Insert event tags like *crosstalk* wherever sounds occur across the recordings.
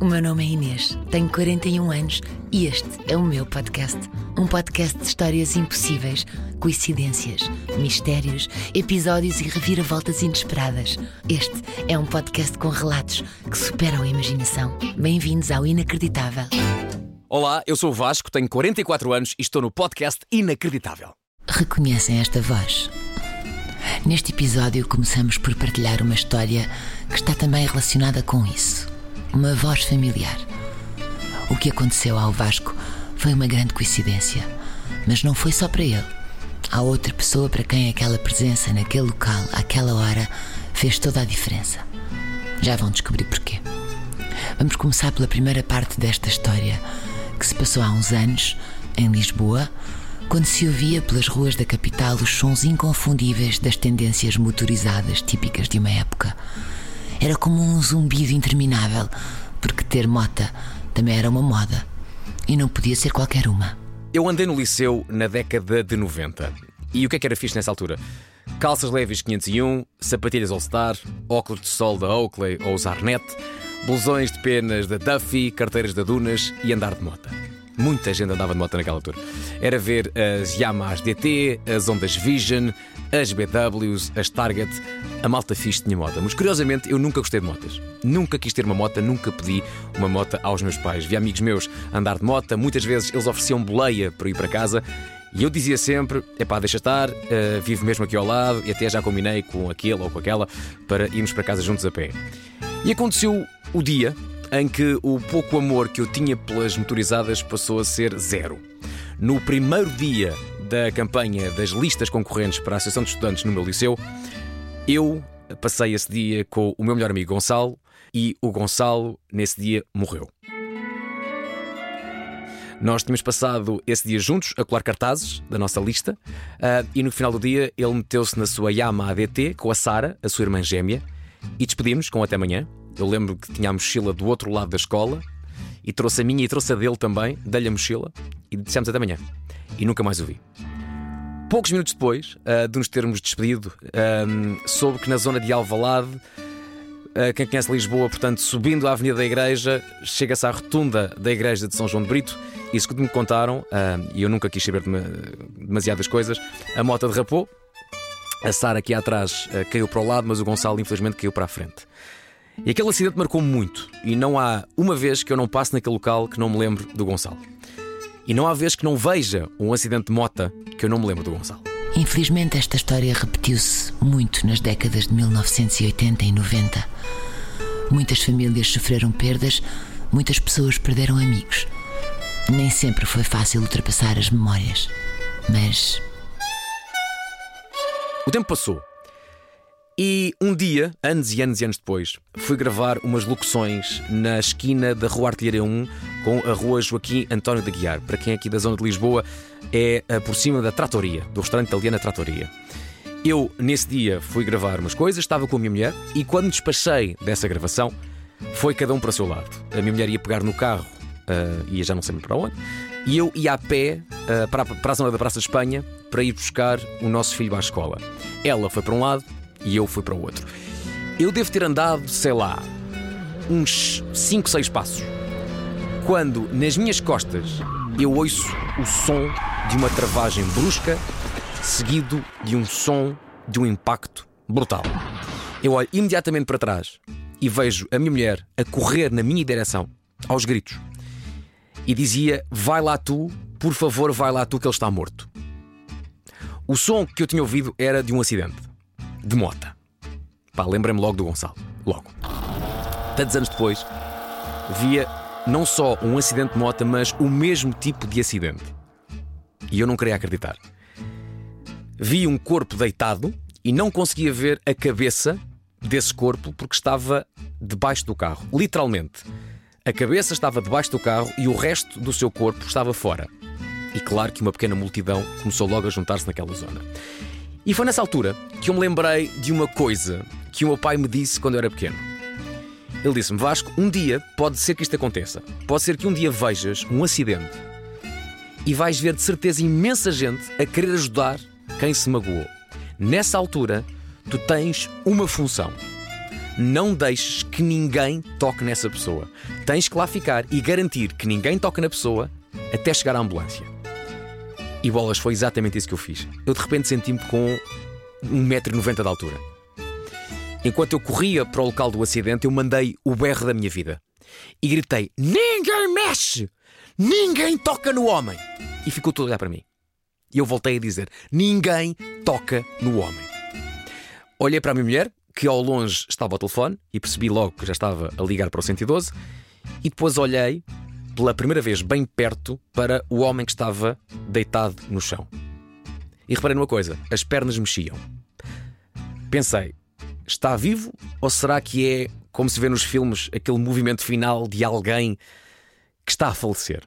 O meu nome é Inês, tenho 41 anos e este é o meu podcast. Um podcast de histórias impossíveis, coincidências, mistérios, episódios e reviravoltas inesperadas. Este é um podcast com relatos que superam a imaginação. Bem-vindos ao Inacreditável. Olá, eu sou o Vasco, tenho 44 anos e estou no podcast Inacreditável. Reconhecem esta voz? Neste episódio começamos por partilhar uma história que está também relacionada com isso. Uma voz familiar. O que aconteceu ao Vasco foi uma grande coincidência, mas não foi só para ele. Há outra pessoa para quem aquela presença naquele local, àquela hora, fez toda a diferença. Já vão descobrir porquê. Vamos começar pela primeira parte desta história, que se passou há uns anos, em Lisboa, quando se ouvia pelas ruas da capital os sons inconfundíveis das tendências motorizadas típicas de uma época. Era como um zumbido interminável, porque ter mota também era uma moda. E não podia ser qualquer uma. Eu andei no liceu na década de 90. E o que é que era fixe nessa altura? Calças leves 501, sapatilhas All-Star, óculos de sol da Oakley ou os Arnett, blusões de penas da Duffy, carteiras da Dunas e andar de moto. Muita gente andava de moto naquela altura. Era ver as Yamahas DT, as Ondas Vision, as BWs, as Target. A malta fixe tinha moto. Mas curiosamente eu nunca gostei de motas. Nunca quis ter uma moto, nunca pedi uma moto aos meus pais. Vi amigos meus andar de moto, muitas vezes eles ofereciam boleia para ir para casa. E eu dizia sempre: é pá, deixa estar, uh, vivo mesmo aqui ao lado, e até já combinei com aquele ou com aquela para irmos para casa juntos a pé. E aconteceu o dia em que o pouco amor que eu tinha pelas motorizadas passou a ser zero. No primeiro dia da campanha das listas concorrentes para a Associação de Estudantes no meu liceu, eu passei esse dia com o meu melhor amigo Gonçalo e o Gonçalo, nesse dia, morreu. Nós tínhamos passado esse dia juntos a colar cartazes da nossa lista uh, e no final do dia ele meteu-se na sua Yamaha ADT com a Sara, a sua irmã gêmea, e despedimos com até amanhã. Eu lembro que tinha a mochila do outro lado da escola e trouxe a minha e trouxe a dele também, dei-lhe a mochila e dissemos até amanhã. E nunca mais o vi. Poucos minutos depois uh, de nos termos despedido, um, soube que na zona de Alvalade, uh, quem conhece Lisboa, portanto, subindo a Avenida da Igreja, chega-se à rotunda da Igreja de São João de Brito. Isso que me contaram, uh, e eu nunca quis saber demasiadas coisas, a moto derrapou, a Sara aqui atrás caiu para o lado, mas o Gonçalo infelizmente caiu para a frente. E aquele acidente marcou-me muito, e não há uma vez que eu não passe naquele local que não me lembre do Gonçalo. E não há vez que não veja um acidente de mota que eu não me lembro do Gonçalo. Infelizmente, esta história repetiu-se muito nas décadas de 1980 e 90. Muitas famílias sofreram perdas, muitas pessoas perderam amigos. Nem sempre foi fácil ultrapassar as memórias, mas. O tempo passou e um dia, anos e anos e anos depois, fui gravar umas locuções na esquina da Rua Artilharia 1 com a Rua Joaquim António de Guiar. Para quem é aqui da zona de Lisboa, é eh, por cima da Tratoria, do restaurante italiano Tratoria. Eu, nesse dia, fui gravar umas coisas, estava com a minha mulher e quando despachei dessa gravação, foi cada um para o seu lado. A minha mulher ia pegar no carro, uh, ia já não sei para onde, e eu ia a pé uh, para, para a zona da Praça de Espanha para ir buscar o nosso filho à escola. Ela foi para um lado, e eu fui para o outro. Eu devo ter andado, sei lá, uns 5, 6 passos. Quando nas minhas costas eu ouço o som de uma travagem brusca, seguido de um som de um impacto brutal. Eu olho imediatamente para trás e vejo a minha mulher a correr na minha direção, aos gritos. E dizia: Vai lá tu, por favor, vai lá tu, que ele está morto. O som que eu tinha ouvido era de um acidente de mota. Pá, lembrei-me logo do Gonçalo. Logo. Tantos anos depois, via não só um acidente de moto, mas o mesmo tipo de acidente. E eu não queria acreditar. Vi um corpo deitado e não conseguia ver a cabeça desse corpo porque estava debaixo do carro. Literalmente. A cabeça estava debaixo do carro e o resto do seu corpo estava fora. E claro que uma pequena multidão começou logo a juntar-se naquela zona. E foi nessa altura que eu me lembrei de uma coisa que o meu pai me disse quando eu era pequeno. Ele disse-me: Vasco, um dia pode ser que isto aconteça. Pode ser que um dia vejas um acidente e vais ver de certeza imensa gente a querer ajudar quem se magoou. Nessa altura, tu tens uma função: não deixes que ninguém toque nessa pessoa. Tens que lá ficar e garantir que ninguém toque na pessoa até chegar à ambulância. E bolas, foi exatamente isso que eu fiz. Eu de repente senti-me com 1,90m de altura. Enquanto eu corria para o local do acidente, eu mandei o berro da minha vida. E gritei: Ninguém mexe! Ninguém toca no homem! E ficou tudo olhar para mim. E eu voltei a dizer: Ninguém toca no homem. Olhei para a minha mulher, que ao longe estava ao telefone, e percebi logo que já estava a ligar para o 112. E depois olhei, pela primeira vez bem perto, para o homem que estava deitado no chão. E reparei numa coisa: as pernas mexiam. Pensei, está vivo ou será que é, como se vê nos filmes, aquele movimento final de alguém que está a falecer?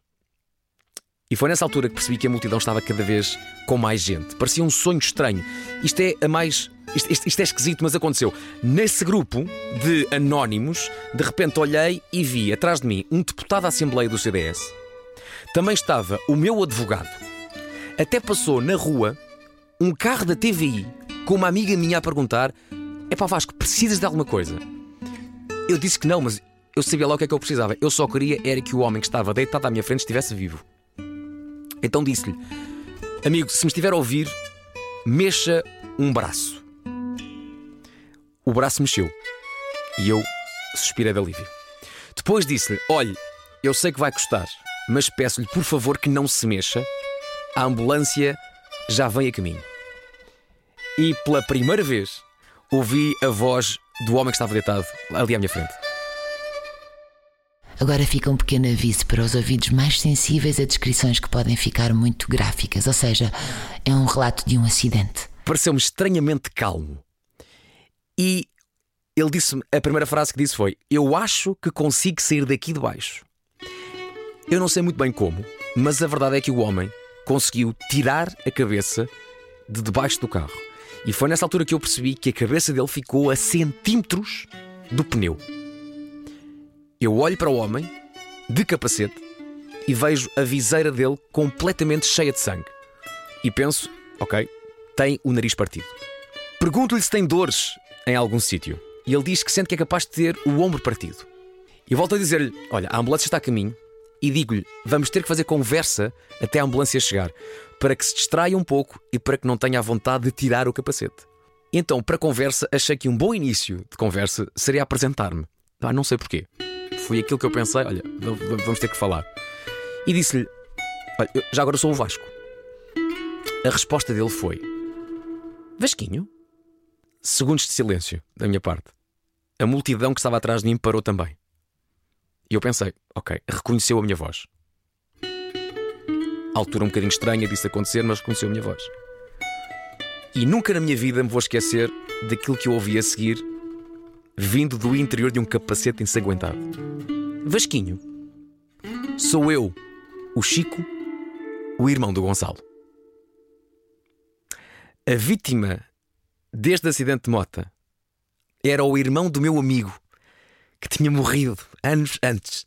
E foi nessa altura que percebi que a multidão estava cada vez com mais gente. Parecia um sonho estranho. Isto é a mais. Isto, isto, isto, é esquisito, mas aconteceu. Nesse grupo de anónimos, de repente olhei e vi atrás de mim um deputado da Assembleia do CDS. Também estava o meu advogado. Até passou na rua um carro da TVI com uma amiga minha a perguntar: É pá, Vasco, precisas de alguma coisa? Eu disse que não, mas eu sabia lá o que é que eu precisava. Eu só queria era que o homem que estava deitado à minha frente estivesse vivo. Então disse-lhe: Amigo, se me estiver a ouvir, mexa um braço. O braço mexeu e eu suspirei de alívio. Depois disse-lhe: Olhe, eu sei que vai custar, mas peço-lhe por favor que não se mexa. A ambulância já vem a caminho. E pela primeira vez ouvi a voz do homem que estava deitado ali à minha frente. Agora fica um pequeno aviso para os ouvidos mais sensíveis a descrições que podem ficar muito gráficas, ou seja, é um relato de um acidente. Pareceu-me estranhamente calmo. E ele disse-me, a primeira frase que disse foi: Eu acho que consigo sair daqui de baixo. Eu não sei muito bem como, mas a verdade é que o homem conseguiu tirar a cabeça de debaixo do carro. E foi nessa altura que eu percebi que a cabeça dele ficou a centímetros do pneu. Eu olho para o homem, de capacete, e vejo a viseira dele completamente cheia de sangue. E penso, ok, tem o nariz partido. Pergunto-lhe se tem dores em algum sítio. E ele diz que sente que é capaz de ter o ombro partido. E volto a dizer-lhe: Olha, a ambulância está a caminho. E digo-lhe: Vamos ter que fazer conversa até a ambulância chegar, para que se distraia um pouco e para que não tenha a vontade de tirar o capacete. Então, para conversa, achei que um bom início de conversa seria apresentar-me. Ah, não sei porquê. Foi aquilo que eu pensei: olha, vamos ter que falar. E disse-lhe: Olha, já agora sou o Vasco. A resposta dele foi: Vasquinho? Segundos de silêncio da minha parte. A multidão que estava atrás de mim parou também. E eu pensei, ok, reconheceu a minha voz. A altura um bocadinho estranha disso acontecer, mas reconheceu a minha voz. E nunca na minha vida me vou esquecer daquilo que eu ouvi a seguir, vindo do interior de um capacete ensanguentado. Vasquinho, sou eu, o Chico, o irmão do Gonçalo. A vítima deste acidente de mota era o irmão do meu amigo que tinha morrido anos antes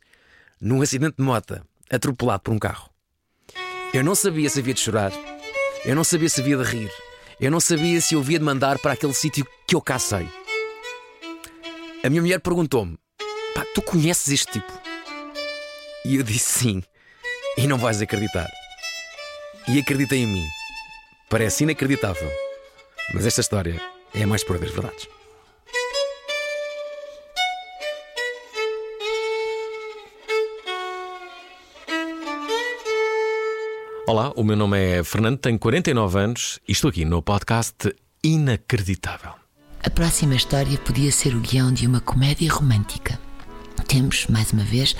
num acidente de mota atropelado por um carro. Eu não sabia se havia de chorar, eu não sabia se havia de rir, eu não sabia se eu havia de mandar para aquele sítio que eu cacei. A minha mulher perguntou-me: Pá, tu conheces este tipo? E eu disse sim, e não vais acreditar. E acreditei em mim. Parece inacreditável, mas esta história é a mais pura das verdades. Olá, o meu nome é Fernando, tenho 49 anos e estou aqui no podcast Inacreditável. A próxima história podia ser o guião de uma comédia romântica. Temos, mais uma vez,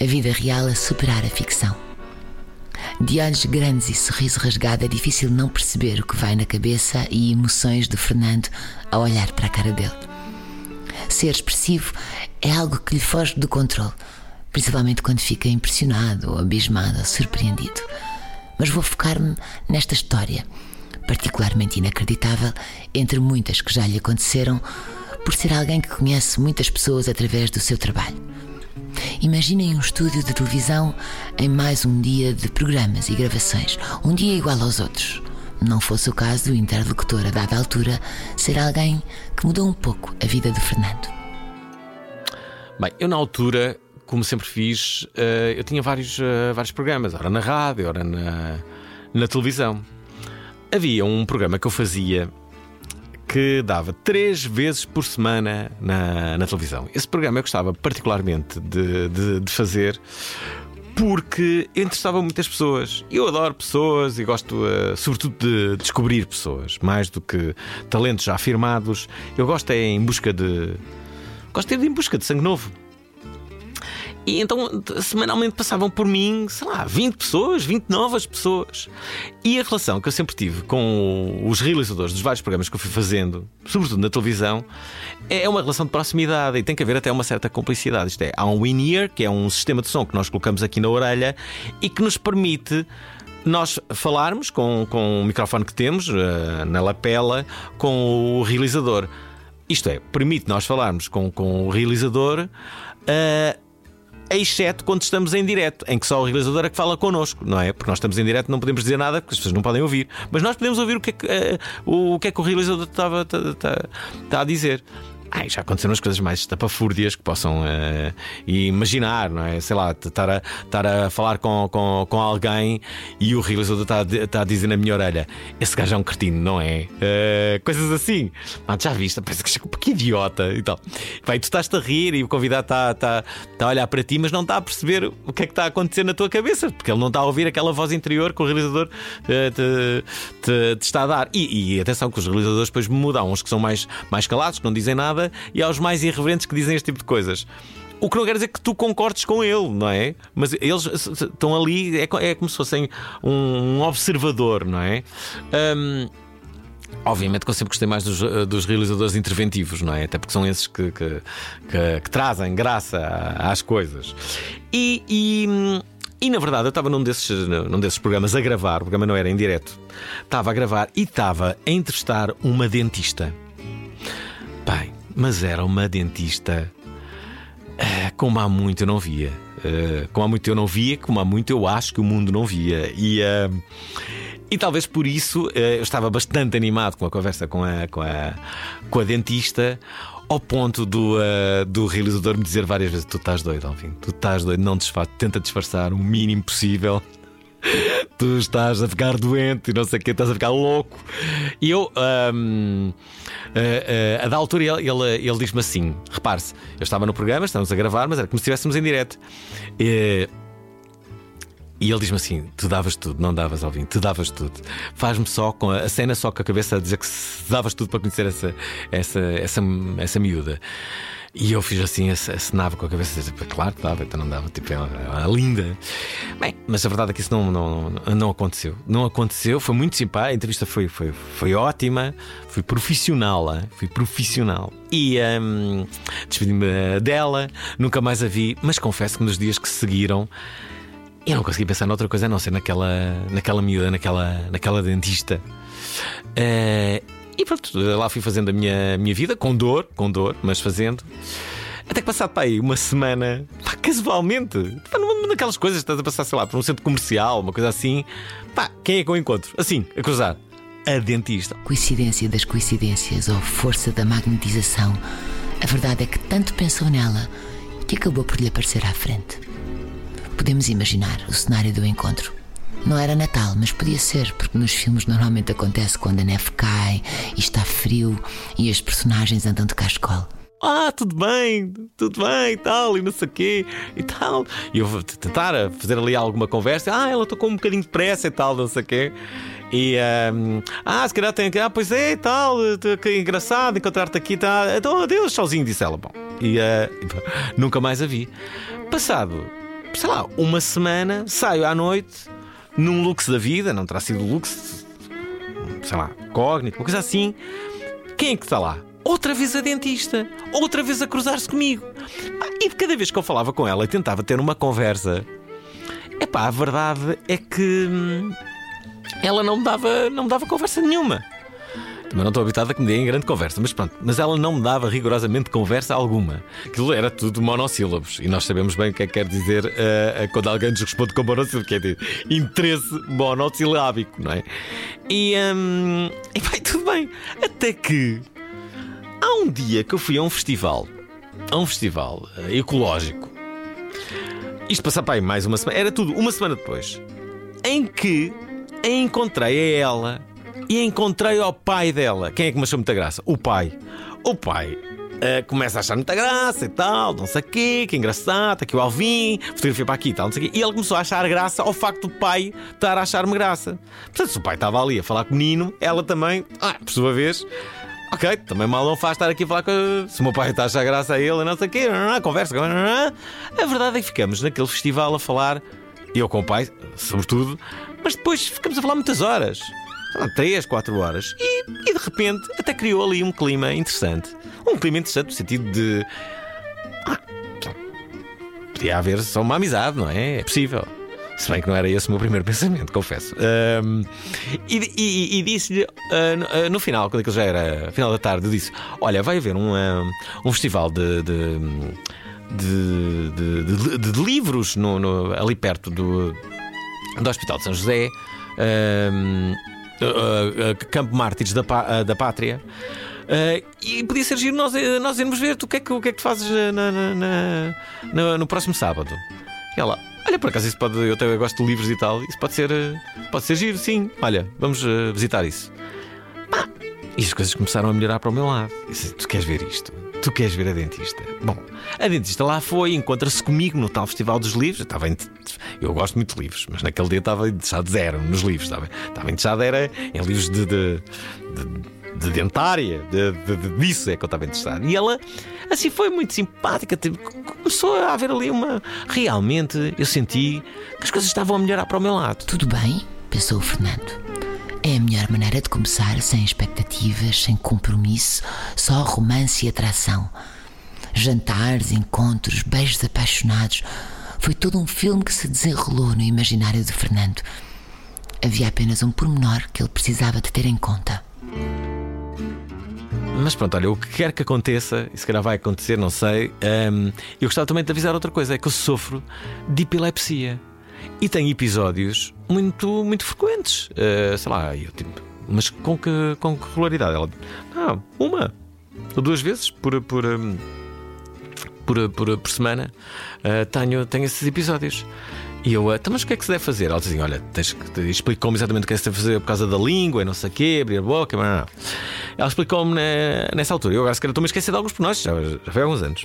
a vida real a superar a ficção. De olhos grandes e sorriso rasgado, é difícil não perceber o que vai na cabeça e emoções de Fernando ao olhar para a cara dele. Ser expressivo é algo que lhe foge do controle, principalmente quando fica impressionado ou abismado ou surpreendido. Mas vou focar-me nesta história, particularmente inacreditável, entre muitas que já lhe aconteceram, por ser alguém que conhece muitas pessoas através do seu trabalho. Imaginem um estúdio de televisão em mais um dia de programas e gravações, um dia igual aos outros. Não fosse o caso do interlocutor a dada altura ser alguém que mudou um pouco a vida de Fernando. Bem, eu na altura, como sempre fiz, uh, eu tinha vários, uh, vários programas, ora na rádio, ora na, na televisão. Havia um programa que eu fazia que dava três vezes por semana na, na televisão. Esse programa eu gostava particularmente de, de, de fazer porque interessava muitas pessoas. Eu adoro pessoas e gosto, uh, sobretudo, de descobrir pessoas, mais do que talentos já afirmados. Eu gosto é em busca de. Gosto de ir em busca de sangue novo. E então semanalmente passavam por mim, sei lá, 20 pessoas, 20 novas pessoas. E a relação que eu sempre tive com os realizadores dos vários programas que eu fui fazendo, sobretudo na televisão, é uma relação de proximidade e tem que haver até uma certa complicidade. Isto é, há um in-ear, que é um sistema de som que nós colocamos aqui na orelha e que nos permite nós falarmos com, com o microfone que temos uh, na lapela com o realizador. Isto é, permite nós falarmos com, com o realizador. Uh, exceto quando estamos em direto, em que só o realizador é que fala connosco, não é? Porque nós estamos em direto, não podemos dizer nada, porque as pessoas não podem ouvir. Mas nós podemos ouvir o que é que, uh, o, que, é que o realizador estava tá, tá, tá a dizer. Ai, já aconteceram as coisas mais estapafúrdias que possam uh, imaginar, não é? Sei lá, estar a, estar a falar com, com, com alguém e o realizador está a, está a dizer na minha orelha: Esse gajo é um cretino, não é? Uh, coisas assim. Ah, já viste? Parece que, que idiota e tal. Vai, tu estás a rir e o convidado está, está, está a olhar para ti, mas não está a perceber o que é que está a acontecer na tua cabeça, porque ele não está a ouvir aquela voz interior que o realizador uh, te, te, te, está a dar. E, e atenção, que os realizadores depois mudam, uns que são mais, mais calados, que não dizem nada e aos mais irreverentes que dizem este tipo de coisas. O que não quer dizer que tu concordes com ele, não é? Mas eles estão ali, é, é como se fossem um observador, não é? Um, Obviamente que eu sempre gostei mais dos, dos, realizadores interventivos, não é? Até porque são esses que, que, que, que trazem graça às coisas. E, e, e, na verdade eu estava num desses, num desses programas a gravar, o programa não era em direto, estava a gravar e estava a entrevistar uma dentista. Bem, mas era uma dentista uh, como há muito eu não via. Uh, como há muito eu não via, como há muito eu acho que o mundo não via. E. Uh, e talvez por isso eu estava bastante animado com a conversa com a, com a, com a dentista, ao ponto do, do realizador me dizer várias vezes: Tu estás doido, Alvin, tu estás doido, não disfarce, tenta disfarçar o mínimo possível. Tu estás a ficar doente e não sei o que, estás a ficar louco. E eu, um, uh, uh, a da altura, ele, ele, ele diz-me assim: repare-se, eu estava no programa, estávamos a gravar, mas era como se estivéssemos em direto. Uh, e ele diz-me assim: Tu davas tudo, não davas ao vinho, tu davas tudo. Faz-me só com a, a, cena, só com a cabeça a dizer que davas tudo para conhecer essa, essa, essa, essa miúda. E eu fiz assim, acenava com a cabeça, tipo, claro que dava, então não dava, tipo, ela, ela linda. Bem, mas a verdade é que isso não, não, não aconteceu. Não aconteceu, foi muito simpático, a entrevista foi, foi, foi ótima, foi profissional, foi profissional. E um, despedi-me dela, nunca mais a vi, mas confesso que nos dias que seguiram. Eu não consegui pensar noutra coisa a não ser naquela, naquela miúda, naquela, naquela dentista. Uh, e pronto, lá fui fazendo a minha, minha vida, com dor, com dor, mas fazendo. Até que passado aí uma semana, pá, casualmente, pá, numa daquelas coisas, estás a passar, sei lá, por um centro comercial, uma coisa assim, pá, quem é que eu encontro? Assim, a cruzar. A dentista. Coincidência das coincidências ou força da magnetização. A verdade é que tanto pensou nela que acabou por lhe aparecer à frente. Podemos imaginar o cenário do encontro. Não era Natal, mas podia ser, porque nos filmes normalmente acontece quando a neve cai e está frio e as personagens andam de cascol. Ah, tudo bem, tudo bem e tal, e não sei o quê e tal. E eu vou tentar fazer ali alguma conversa. Ah, ela estou com um bocadinho de pressa e tal, não sei o quê. E um, ah, se calhar tem que. Ah, pois é e tal, que engraçado encontrar-te aqui. Tá. Então adeus, sozinho, disse ela. Bom, e uh, *laughs* nunca mais a vi. Passado, sei lá, uma semana, saio à noite num luxo da vida, não terá sido luxo, sei lá, cógnito, uma coisa assim. Quem é que está lá? Outra vez a dentista, outra vez a cruzar-se comigo. E de cada vez que eu falava com ela e tentava ter uma conversa, epá, a verdade é que hum, ela não me dava, não me dava conversa nenhuma. Também não estou habituado a que me deem grande conversa, mas pronto. Mas ela não me dava rigorosamente conversa alguma. Aquilo era tudo monossílabos. E nós sabemos bem o que é que quer dizer uh, quando alguém nos responde com monossílabo, que é dizer interesse monossilábico, não é? E, um, e vai tudo bem. Até que há um dia que eu fui a um festival a um festival eh, ecológico. Isto passar para aí mais uma semana. Era tudo uma semana depois. Em que encontrei a ela e encontrei ao pai dela. Quem é que me achou muita graça? O pai. O pai Uh, começa a achar muita graça e tal, não sei o quê, que engraçado, aqui o Alvin, fotografia para aqui e tal, não sei o quê. E ele começou a achar graça ao facto do pai estar a achar-me graça. Portanto, se o pai estava ali a falar com o menino, ela também, ah, por sua vez, ok, também mal não faz estar aqui a falar com. Se o meu pai está a achar graça a ele, não sei o quê, *laughs* conversa. *laughs* A verdade é que ficamos naquele festival a falar, eu com o pai, sobretudo, mas depois ficamos a falar muitas horas. Três, quatro horas. E, e de repente até criou ali um clima interessante. Um clima interessante no sentido de. Ah, podia haver só uma amizade, não é? É possível. Se bem que não era esse o meu primeiro *laughs* pensamento, confesso. Um, e, e, e disse-lhe uh, no final, quando já era final da tarde, disse: Olha, vai haver um, um, um festival de, de, de, de, de livros no, no, ali perto do, do Hospital de São José. Um, uh, uh, Campo Mártires da, da Pátria. E podia ser giro nós, eh, nós irmos ver o que, é que, o que é que tu fazes eh, na, na, na, no próximo sábado. E ela, olha, por acaso isso pode. Eu, até gosto de livros e tal. Isso pode ser, pode ser giro, sim. Olha, vamos visitar isso. e as coisas começaram a melhorar para o meu lado. tu queres ver isto? Tu queres ver a dentista? Bom, a dentista lá foi, encontra-se comigo no tal Festival dos Livros. Eu, estava em... eu gosto muito de livros, mas naquele dia estava interessado zero nos livros. Estava, estava interessado era em livros de, de, de de dentária, de, de, de, disso é que eu estava interessado. E ela, assim, foi muito simpática. Tipo, começou a haver ali uma. Realmente, eu senti que as coisas estavam a melhorar para o meu lado. Tudo bem, pensou o Fernando. É a melhor maneira de começar, sem expectativas, sem compromisso, só romance e atração. Jantares, encontros, beijos apaixonados. Foi todo um filme que se desenrolou no imaginário de Fernando. Havia apenas um pormenor que ele precisava de ter em conta. Mas pronto, olha, o que quer que aconteça, e se calhar vai acontecer, não sei, um, eu gostava também de avisar outra coisa: é que eu sofro de epilepsia. E tenho episódios muito, muito frequentes. Uh, sei lá, eu, tipo, mas com que, com que regularidade? Ela, ah, uma ou duas vezes por, por, um, por, por, por, semana uh, tenho, tenho esses episódios. E eu, então, mas o que é que se deve fazer? Ela diz assim: olha, explicou-me exatamente o que é que se deve fazer por causa da língua e não sei o quê, abrir a boca, mas não. Ela explicou-me nessa altura. Eu se calhar estou-me a esquecer de alguns pormenores, já, já foi há alguns anos.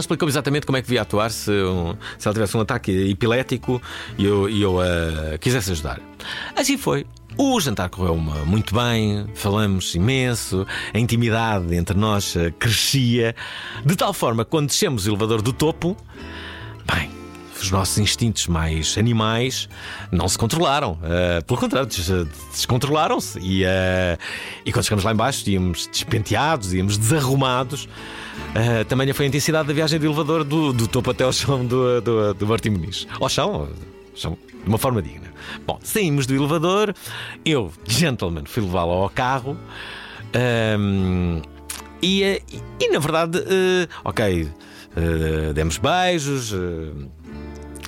Ela explicou-me exatamente como é que devia atuar se, um, se ela tivesse um ataque epilético e eu, e eu uh, quisesse ajudar. Assim foi. O jantar correu muito bem, falamos imenso, a intimidade entre nós crescia, de tal forma que quando descemos o elevador do topo, bem, os nossos instintos mais animais não se controlaram. Uh, pelo contrário, des descontrolaram-se. E, uh, e quando chegamos lá embaixo, íamos despenteados, íamos desarrumados. Uh, tamanha foi a intensidade da viagem de elevador do, do topo até ao chão do, do, do Martim Muniz. Ao chão, de uma forma digna. Bom, saímos do elevador, eu, gentleman, fui levá-lo ao carro. Um, e, e, e, na verdade, uh, ok, uh, demos beijos, uh,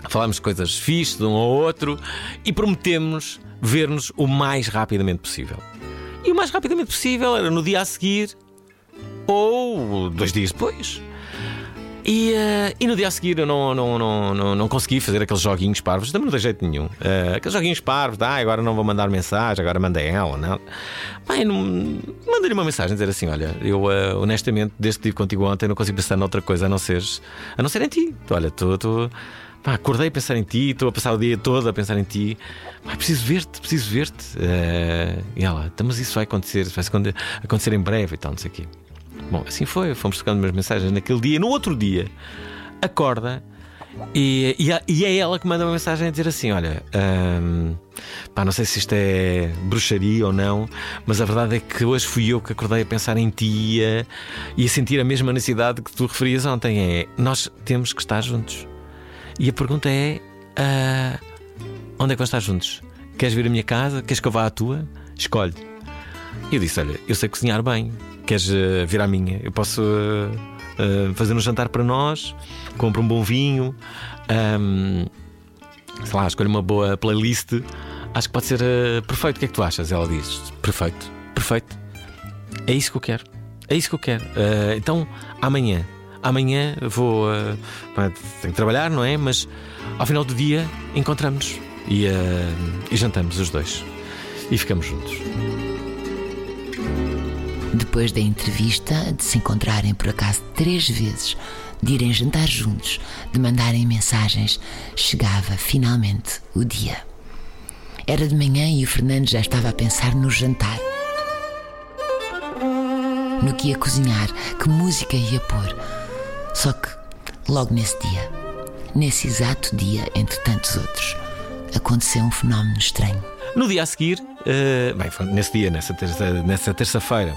falámos coisas fixas de um ao outro e prometemos ver-nos o mais rapidamente possível. E o mais rapidamente possível era no dia a seguir ou dois dias depois. E, uh, e no dia a seguir eu não, não, não, não, não consegui fazer aqueles joguinhos parvos, também não tem jeito nenhum. Uh, aqueles joguinhos parvos, ah, agora não vou mandar mensagem, agora mandei ela, não. Pai, não, mandei-lhe uma mensagem dizer assim: olha, eu uh, honestamente, desde que estive contigo ontem, não consigo pensar noutra coisa a não ser, a não ser em ti. Olha, estou. Pá, acordei a pensar em ti, estou a passar o dia todo a pensar em ti. Pá, preciso ver-te, preciso ver-te. Uh, e ela, então, mas isso vai acontecer, vai acontecer em breve e tal, não sei o quê. Bom, assim foi, fomos trocando umas mensagens naquele dia. No outro dia, acorda e, e, e, é ela que manda uma mensagem a dizer assim: Olha, um, pá, não sei se isto é bruxaria ou não, mas a verdade é que hoje fui eu que acordei a pensar em ti e e a sentir a mesma necessidade que tu referias ontem. É nós temos que estar juntos. E a pergunta é: uh, onde é que vamos estar juntos? Queres vir à minha casa? Queres que eu vá à tua? Escolhe. E eu disse: Olha, eu sei cozinhar bem. Queres uh, vir à minha? Eu posso uh, fazer um jantar para nós, compro um bom vinho, um, sei lá, escolho uma boa playlist. Acho que pode ser perfeito. O que é que tu achas? Ela diz: Perfeito, perfeito. É isso que eu quero. É isso que eu quero. então, amanhã amanhã vou. Uh, tenho que trabalhar, não é? Mas ao final do dia encontramos e, uh, e jantamos os dois. E ficamos juntos. Depois da entrevista, de se encontrarem por acaso três vezes, de irem jantar juntos, de mandarem mensagens, chegava finalmente o dia. Era de manhã e o Fernando já estava a pensar no jantar. No que ia cozinhar, que música ia pôr. Só que, logo nesse dia, nesse exato dia, entre tantos outros, aconteceu um fenómeno estranho. No dia a seguir, uh, bem, nesse dia, nessa terça-feira, nessa terça-feira,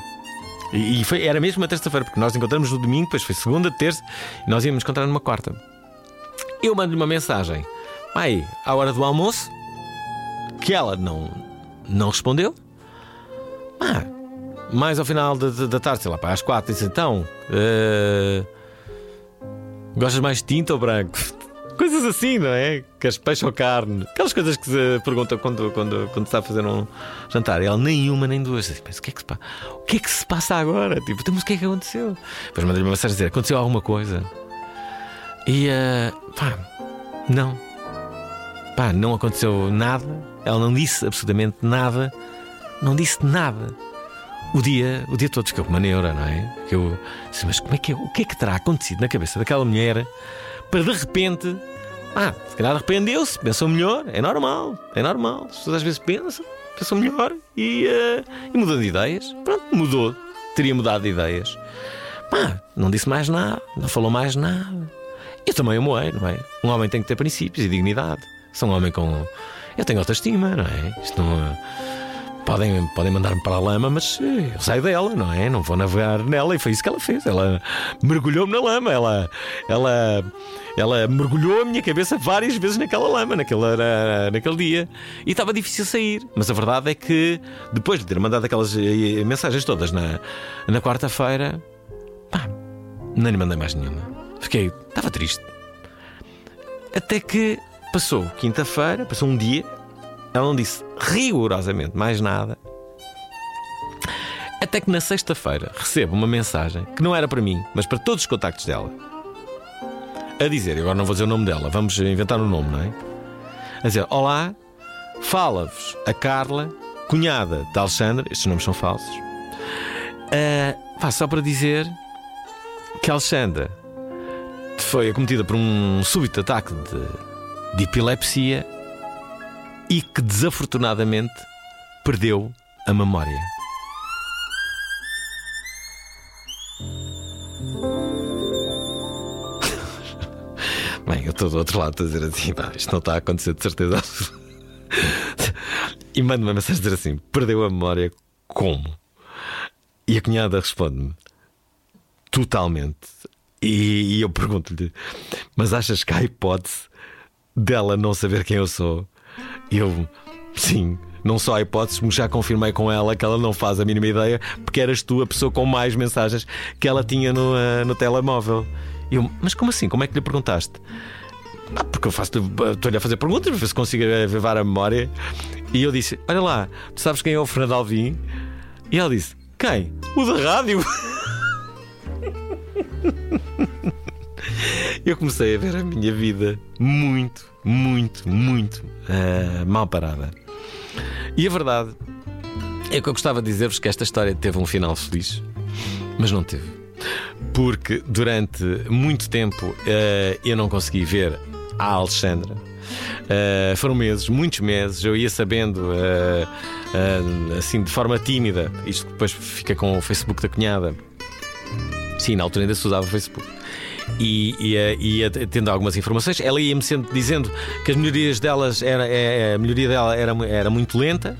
e, foi, era mesmo uma terça-feira, porque nós encontramos no domingo, depois foi segunda, terça, e nós íamos encontrar numa quarta. Eu mando-lhe uma mensagem, pai, à hora do almoço, que ela não, não respondeu. Ah, mais ao final da, da, tarde, sei lá, pá, às quatro, disse então. Uh, gostas mais tinta ou branco? Coisas assim, não é? Queres peixe ou carne? Aquelas coisas que se perguntam quando, quando, quando está a fazer um jantar. E ela, nenhuma nem duas. Mas o que, é que se o que é que se passa agora? Tipo, mas o que é que aconteceu? Depois mandei-lhe uma mensagem dizer: aconteceu alguma coisa? E uh, pá, não. Pá, não aconteceu nada. Ela não disse absolutamente nada. Não disse nada. O dia, o dia todo ficou uma neura, não é? Que eu disse, mas como é que é, o que é que terá acontecido na cabeça daquela mulher para de repente. Ah, se calhar arrependeu-se, pensou melhor, é normal, é normal. As pessoas às vezes pensam, pensam melhor e, uh, e mudam de ideias. Pronto, mudou, teria mudado de ideias. Pá, não disse mais nada, não falou mais nada. Eu também o moei, não é? Um homem tem que ter princípios e dignidade. Sou um homem com. Eu tenho autoestima, não é? Isto não. Podem, podem mandar-me para a lama, mas eh, eu saio dela, não é? Não vou navegar nela e foi isso que ela fez. Ela mergulhou-me na lama, ela, ela, ela mergulhou a minha cabeça várias vezes naquela lama, naquele, naquele dia. E estava difícil sair. Mas a verdade é que depois de ter mandado aquelas eh, mensagens todas na, na quarta-feira, pá, não lhe mandei mais nenhuma. Fiquei, estava triste. Até que passou quinta-feira, passou um dia, ela não disse rigorosamente mais nada. Até que na sexta-feira recebo uma mensagem que não era para mim, mas para todos os contactos dela. A dizer, agora não vou dizer o nome dela, vamos inventar um nome, não é? A dizer: Olá, fala-vos a Carla, cunhada da Alexandra, estes nomes são falsos. Uh, só para dizer que Alexandra foi acometida por um súbito ataque de, de epilepsia e que desafortunadamente perdeu a memória. *laughs* Bem, eu estou do outro lado a dizer assim, pá, isto não está a acontecer de certeza. *laughs* e mando uma mensagem a dizer assim: perdeu a memória como? E a cunhada responde-me: totalmente. E, e eu pergunto-lhe: mas achas que há hipótese dela não saber quem eu sou? Eu, sim, não só há hipóteses, mas já confirmei com ela que ela não faz a mínima ideia, porque eras tu a pessoa com mais mensagens que ela tinha no, uh, no telemóvel. Eu, mas como assim? Como é que lhe perguntaste? Ah, porque eu estou-lhe a fazer perguntas para ver se consigo avivar a memória. E eu disse: Olha lá, tu sabes quem é o Fernando Alvim? E ela disse: Quem? O da rádio. *laughs* eu comecei a ver a minha vida muito, muito, muito uh, mal parada. E a verdade é que eu gostava de dizer-vos que esta história teve um final feliz, mas não teve. Porque durante muito tempo uh, eu não consegui ver a Alexandra. Uh, foram meses, muitos meses, eu ia sabendo assim de forma tímida. Isto depois fica com o Facebook da cunhada. Sim, na altura ainda se usava o Facebook e, e, eh, ia tendo algumas informações. Ela ia-me dizendo que as melhorias delas era, é, a melhoria dela era, era muito lenta,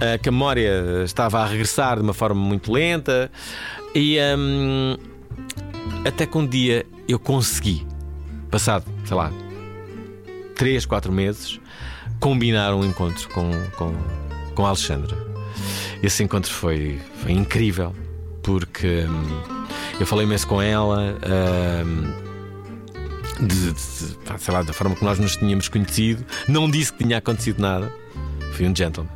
eh, que a memória estava a regressar de uma forma muito lenta e um, até que um dia eu consegui, passado, sei lá, 3, 4 meses, combinar um encontro com, com, com a Alexandra. Esse encontro foi, foi incrível porque. Um, eu falei imenso com ela. Uh, de, de, sei lá, da forma que nós nos tínhamos conhecido. Não disse que tinha acontecido nada. Fui um gentleman.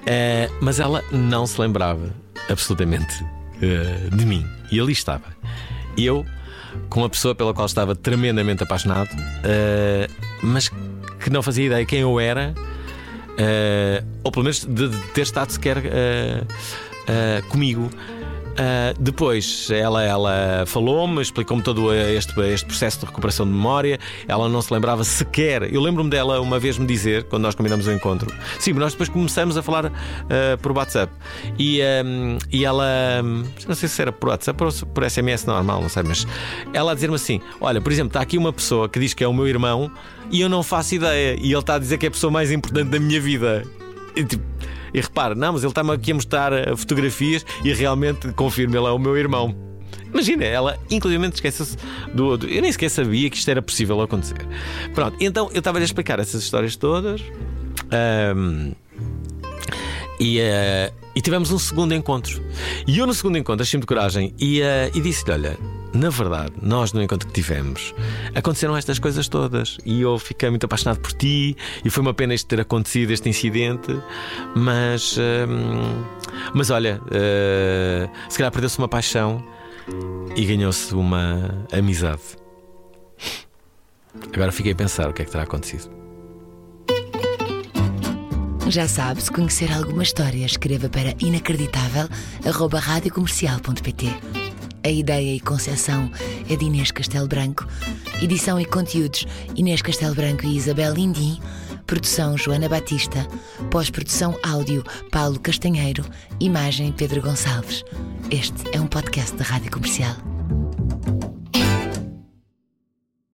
Uh, mas ela não se lembrava absolutamente uh, de mim. E ali estava. Eu, com a pessoa pela qual estava tremendamente apaixonado, uh, mas que não fazia ideia quem eu era, ou pelo menos de, de ter estado sequer comigo. Uh, depois ela, ela falou-me, explicou-me todo este, este processo de recuperação de memória. Ela não se lembrava sequer. Eu lembro-me dela uma vez me dizer, quando nós combinamos o encontro, sim, nós depois começamos a falar uh, por WhatsApp. E, um, e ela, não sei se era por WhatsApp ou por SMS normal, não sei, mas ela a dizer-me assim: Olha, por exemplo, está aqui uma pessoa que diz que é o meu irmão e eu não faço ideia. E ele está a dizer que é a pessoa mais importante da minha vida. E, tipo, e repare, não, mas ele está-me aqui a mostrar eh, fotografias e realmente confirma, ele é o meu irmão. Imagina, ela inclusive esquece-se do, do, Eu nem sequer sabia que isto era possível acontecer. Pronto, então eu estava a explicar essas histórias todas. Um, e, uh, e tivemos um segundo encontro. E eu, no segundo encontro, achei-me de coragem e, uh, e disse-lhe: Olha, na verdade, nós no encontro que tivemos, aconteceram estas coisas todas e eu fiquei muito apaixonado por ti e foi uma pena isto ter acontecido, este incidente, mas, hum, mas olha, uh, se calhar perdeu-se uma paixão e ganhou-se uma amizade. Agora fiquei a pensar o que é que terá acontecido. Já sabe, se conhecer alguma história, escreva para inacreditável.radiocomercial.pt a ideia e concepção é de Inês Castelo Branco. Edição e conteúdos Inês Castelo Branco e Isabel Lindim. Produção Joana Batista. Pós-produção áudio Paulo Castanheiro. Imagem Pedro Gonçalves. Este é um podcast da Rádio Comercial.